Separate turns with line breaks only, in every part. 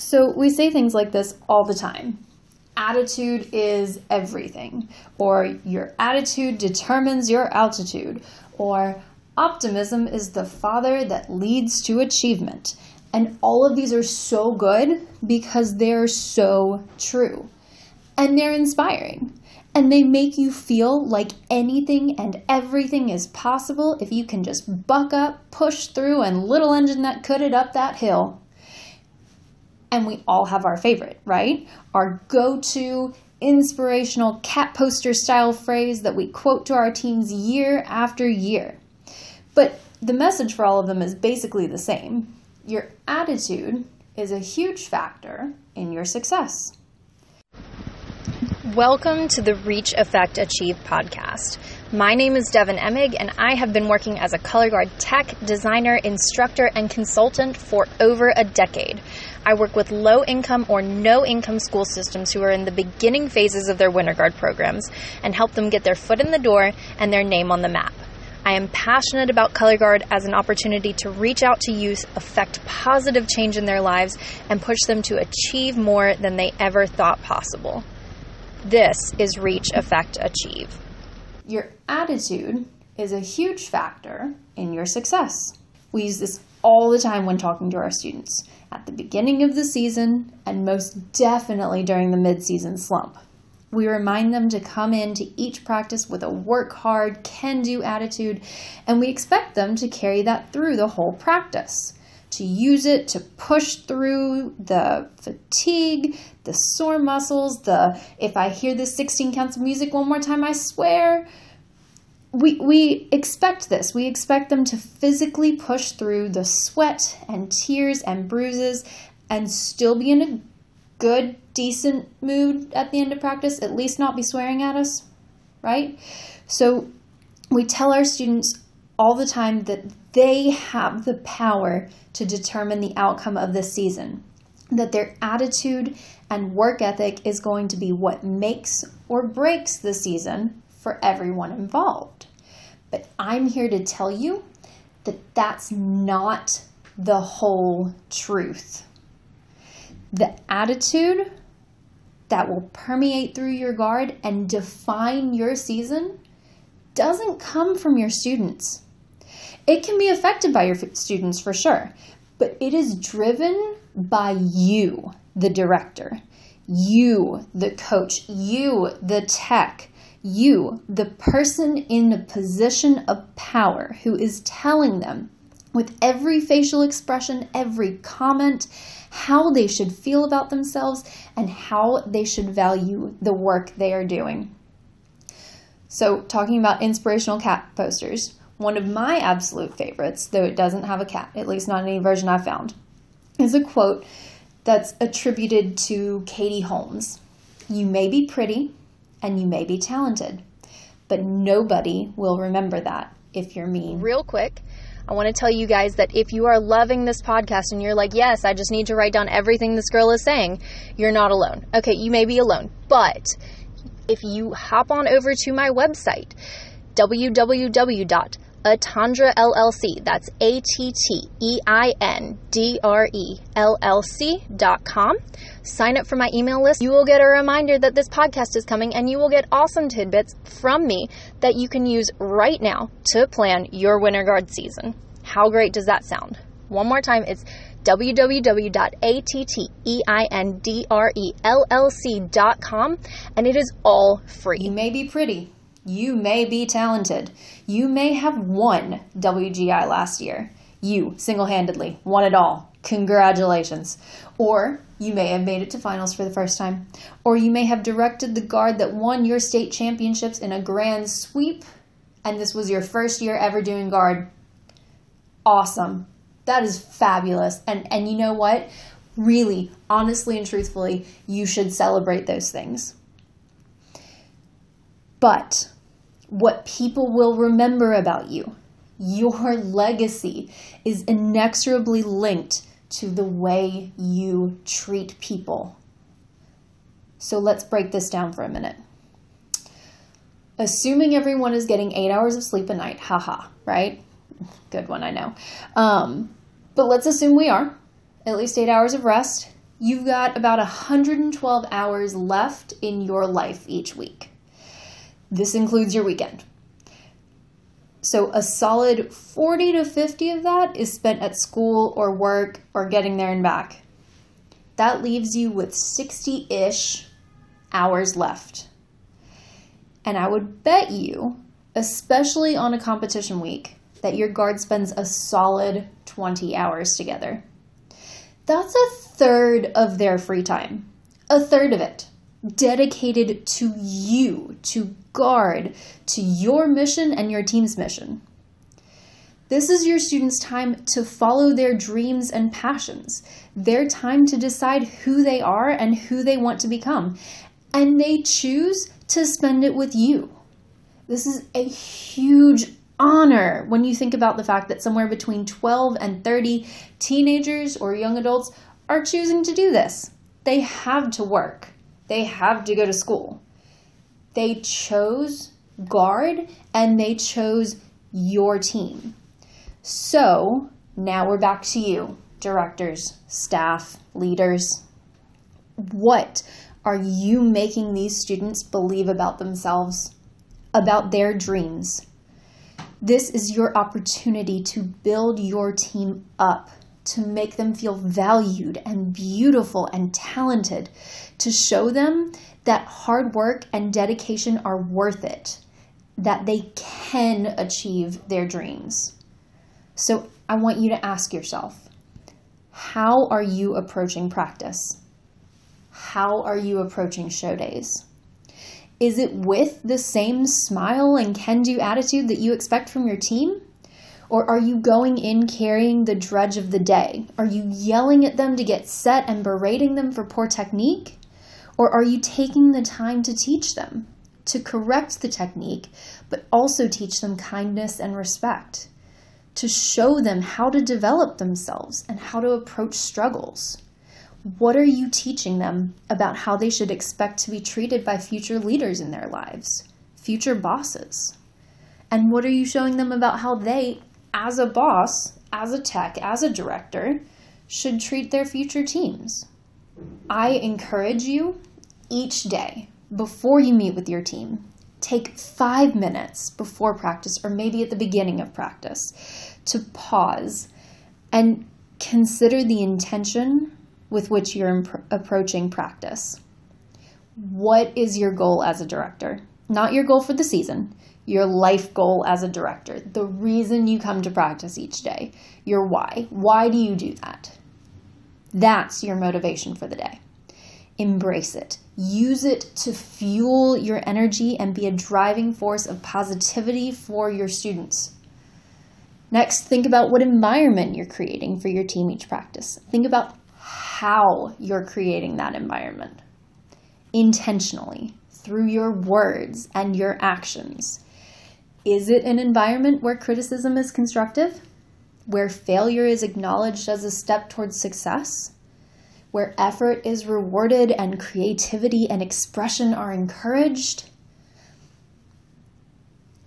So we say things like this all the time. Attitude is everything, or your attitude determines your altitude, or optimism is the father that leads to achievement. And all of these are so good because they're so true. And they're inspiring. And they make you feel like anything and everything is possible if you can just buck up, push through, and little engine that could it up that hill. And we all have our favorite, right? Our go to inspirational cat poster style phrase that we quote to our teams year after year. But the message for all of them is basically the same. Your attitude is a huge factor in your success.
Welcome to the Reach Affect Achieve podcast. My name is Devin Emig, and I have been working as a color guard tech, designer, instructor, and consultant for over a decade. I work with low income or no income school systems who are in the beginning phases of their winter guard programs and help them get their foot in the door and their name on the map. I am passionate about Color Guard as an opportunity to reach out to youth, affect positive change in their lives, and push them to achieve more than they ever thought possible. This is Reach, Affect, Achieve.
Your attitude is a huge factor in your success. We use this all the time when talking to our students at the beginning of the season and most definitely during the mid-season slump. We remind them to come into each practice with a work hard, can do attitude, and we expect them to carry that through the whole practice. To use it to push through the fatigue, the sore muscles, the if I hear the 16 counts of music one more time, I swear. We, we expect this. We expect them to physically push through the sweat and tears and bruises and still be in a good, decent mood at the end of practice, at least not be swearing at us, right? So we tell our students all the time that they have the power to determine the outcome of this season, that their attitude and work ethic is going to be what makes or breaks the season for everyone involved. But I'm here to tell you that that's not the whole truth the attitude that will permeate through your guard and define your season doesn't come from your students. It can be affected by your students for sure, but it is driven by you, the director, you, the coach, you, the tech, you, the person in a position of power who is telling them with every facial expression, every comment, how they should feel about themselves and how they should value the work they are doing. So, talking about inspirational cat posters, one of my absolute favorites, though it doesn't have a cat, at least not any version I've found, is a quote that's attributed to Katie Holmes. You may be pretty and you may be talented, but nobody will remember that if you're mean.
Real quick, I want to tell you guys that if you are loving this podcast and you're like, yes, I just need to write down everything this girl is saying, you're not alone. Okay, you may be alone, but if you hop on over to my website, www Atteindre LLC. That's A T T E I N D R E L L C dot com. Sign up for my email list. You will get a reminder that this podcast is coming and you will get awesome tidbits from me that you can use right now to plan your winter guard season. How great does that sound? One more time, it's www.atteindrellc.com and it is all free.
You may be pretty you may be talented. You may have won WGI last year. You, single handedly, won it all. Congratulations. Or you may have made it to finals for the first time. Or you may have directed the guard that won your state championships in a grand sweep, and this was your first year ever doing guard. Awesome. That is fabulous. And and you know what? Really, honestly and truthfully, you should celebrate those things. But what people will remember about you, your legacy, is inexorably linked to the way you treat people. So let's break this down for a minute. Assuming everyone is getting eight hours of sleep a night, haha, right? Good one, I know. Um, but let's assume we are. At least eight hours of rest. you've got about 112 hours left in your life each week. This includes your weekend. So, a solid 40 to 50 of that is spent at school or work or getting there and back. That leaves you with 60 ish hours left. And I would bet you, especially on a competition week, that your guard spends a solid 20 hours together. That's a third of their free time. A third of it dedicated to you, to guard, to your mission and your team's mission. This is your students' time to follow their dreams and passions, their time to decide who they are and who they want to become. And they choose to spend it with you. This is a huge honor when you think about the fact that somewhere between 12 and 30 teenagers or young adults are choosing to do this. They have to work, they have to go to school. They chose guard and they chose your team. So now we're back to you, directors, staff, leaders. What are you making these students believe about themselves, about their dreams? This is your opportunity to build your team up, to make them feel valued and beautiful and talented, to show them that hard work and dedication are worth it, that they can achieve their dreams. So I want you to ask yourself how are you approaching practice? how are you approaching show days? Is it with the same smile and can do attitude that you expect from your team? Or are you going in carrying the drudge of the day? Are you yelling at them to get set and berating them for poor technique? Or are you taking the time to teach them, to correct the technique, but also teach them kindness and respect? To show them how to develop themselves and how to approach struggles? What are you teaching them about how they should expect to be treated by future leaders in their lives, future bosses? And what are you showing them about how they, as a boss, as a tech, as a director, should treat their future teams? I encourage you each day before you meet with your team, take five minutes before practice or maybe at the beginning of practice to pause and consider the intention with which you're imp- approaching practice. What is your goal as a director? Not your goal for the season, your life goal as a director. The reason you come to practice each day, your why. Why do you do that? That's your motivation for the day. Embrace it. Use it to fuel your energy and be a driving force of positivity for your students. Next, think about what environment you're creating for your team each practice. Think about how you're creating that environment intentionally through your words and your actions. Is it an environment where criticism is constructive? Where failure is acknowledged as a step towards success? Where effort is rewarded and creativity and expression are encouraged?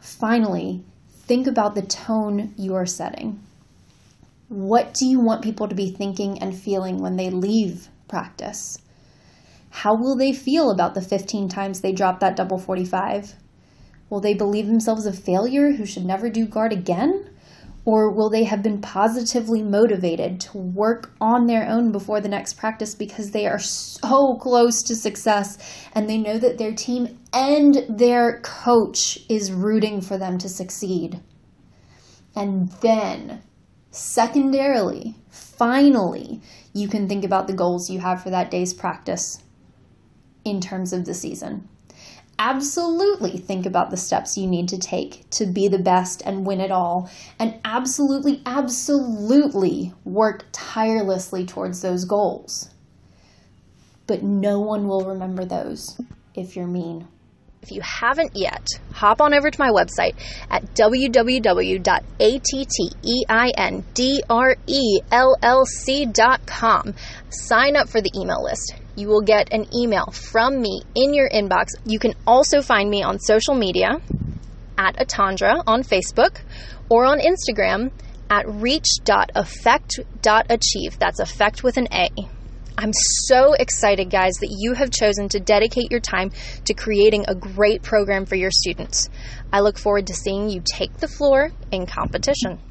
Finally, think about the tone you are setting. What do you want people to be thinking and feeling when they leave practice? How will they feel about the 15 times they dropped that double 45? Will they believe themselves a failure who should never do guard again? Or will they have been positively motivated to work on their own before the next practice because they are so close to success and they know that their team and their coach is rooting for them to succeed? And then Secondarily, finally, you can think about the goals you have for that day's practice in terms of the season. Absolutely think about the steps you need to take to be the best and win it all. And absolutely, absolutely work tirelessly towards those goals. But no one will remember those if you're mean.
If you haven't yet, hop on over to my website at www.atteindrellc.com. Sign up for the email list. You will get an email from me in your inbox. You can also find me on social media at Atteindre on Facebook or on Instagram at reach.affect.achieve. That's effect with an A. I'm so excited, guys, that you have chosen to dedicate your time to creating a great program for your students. I look forward to seeing you take the floor in competition.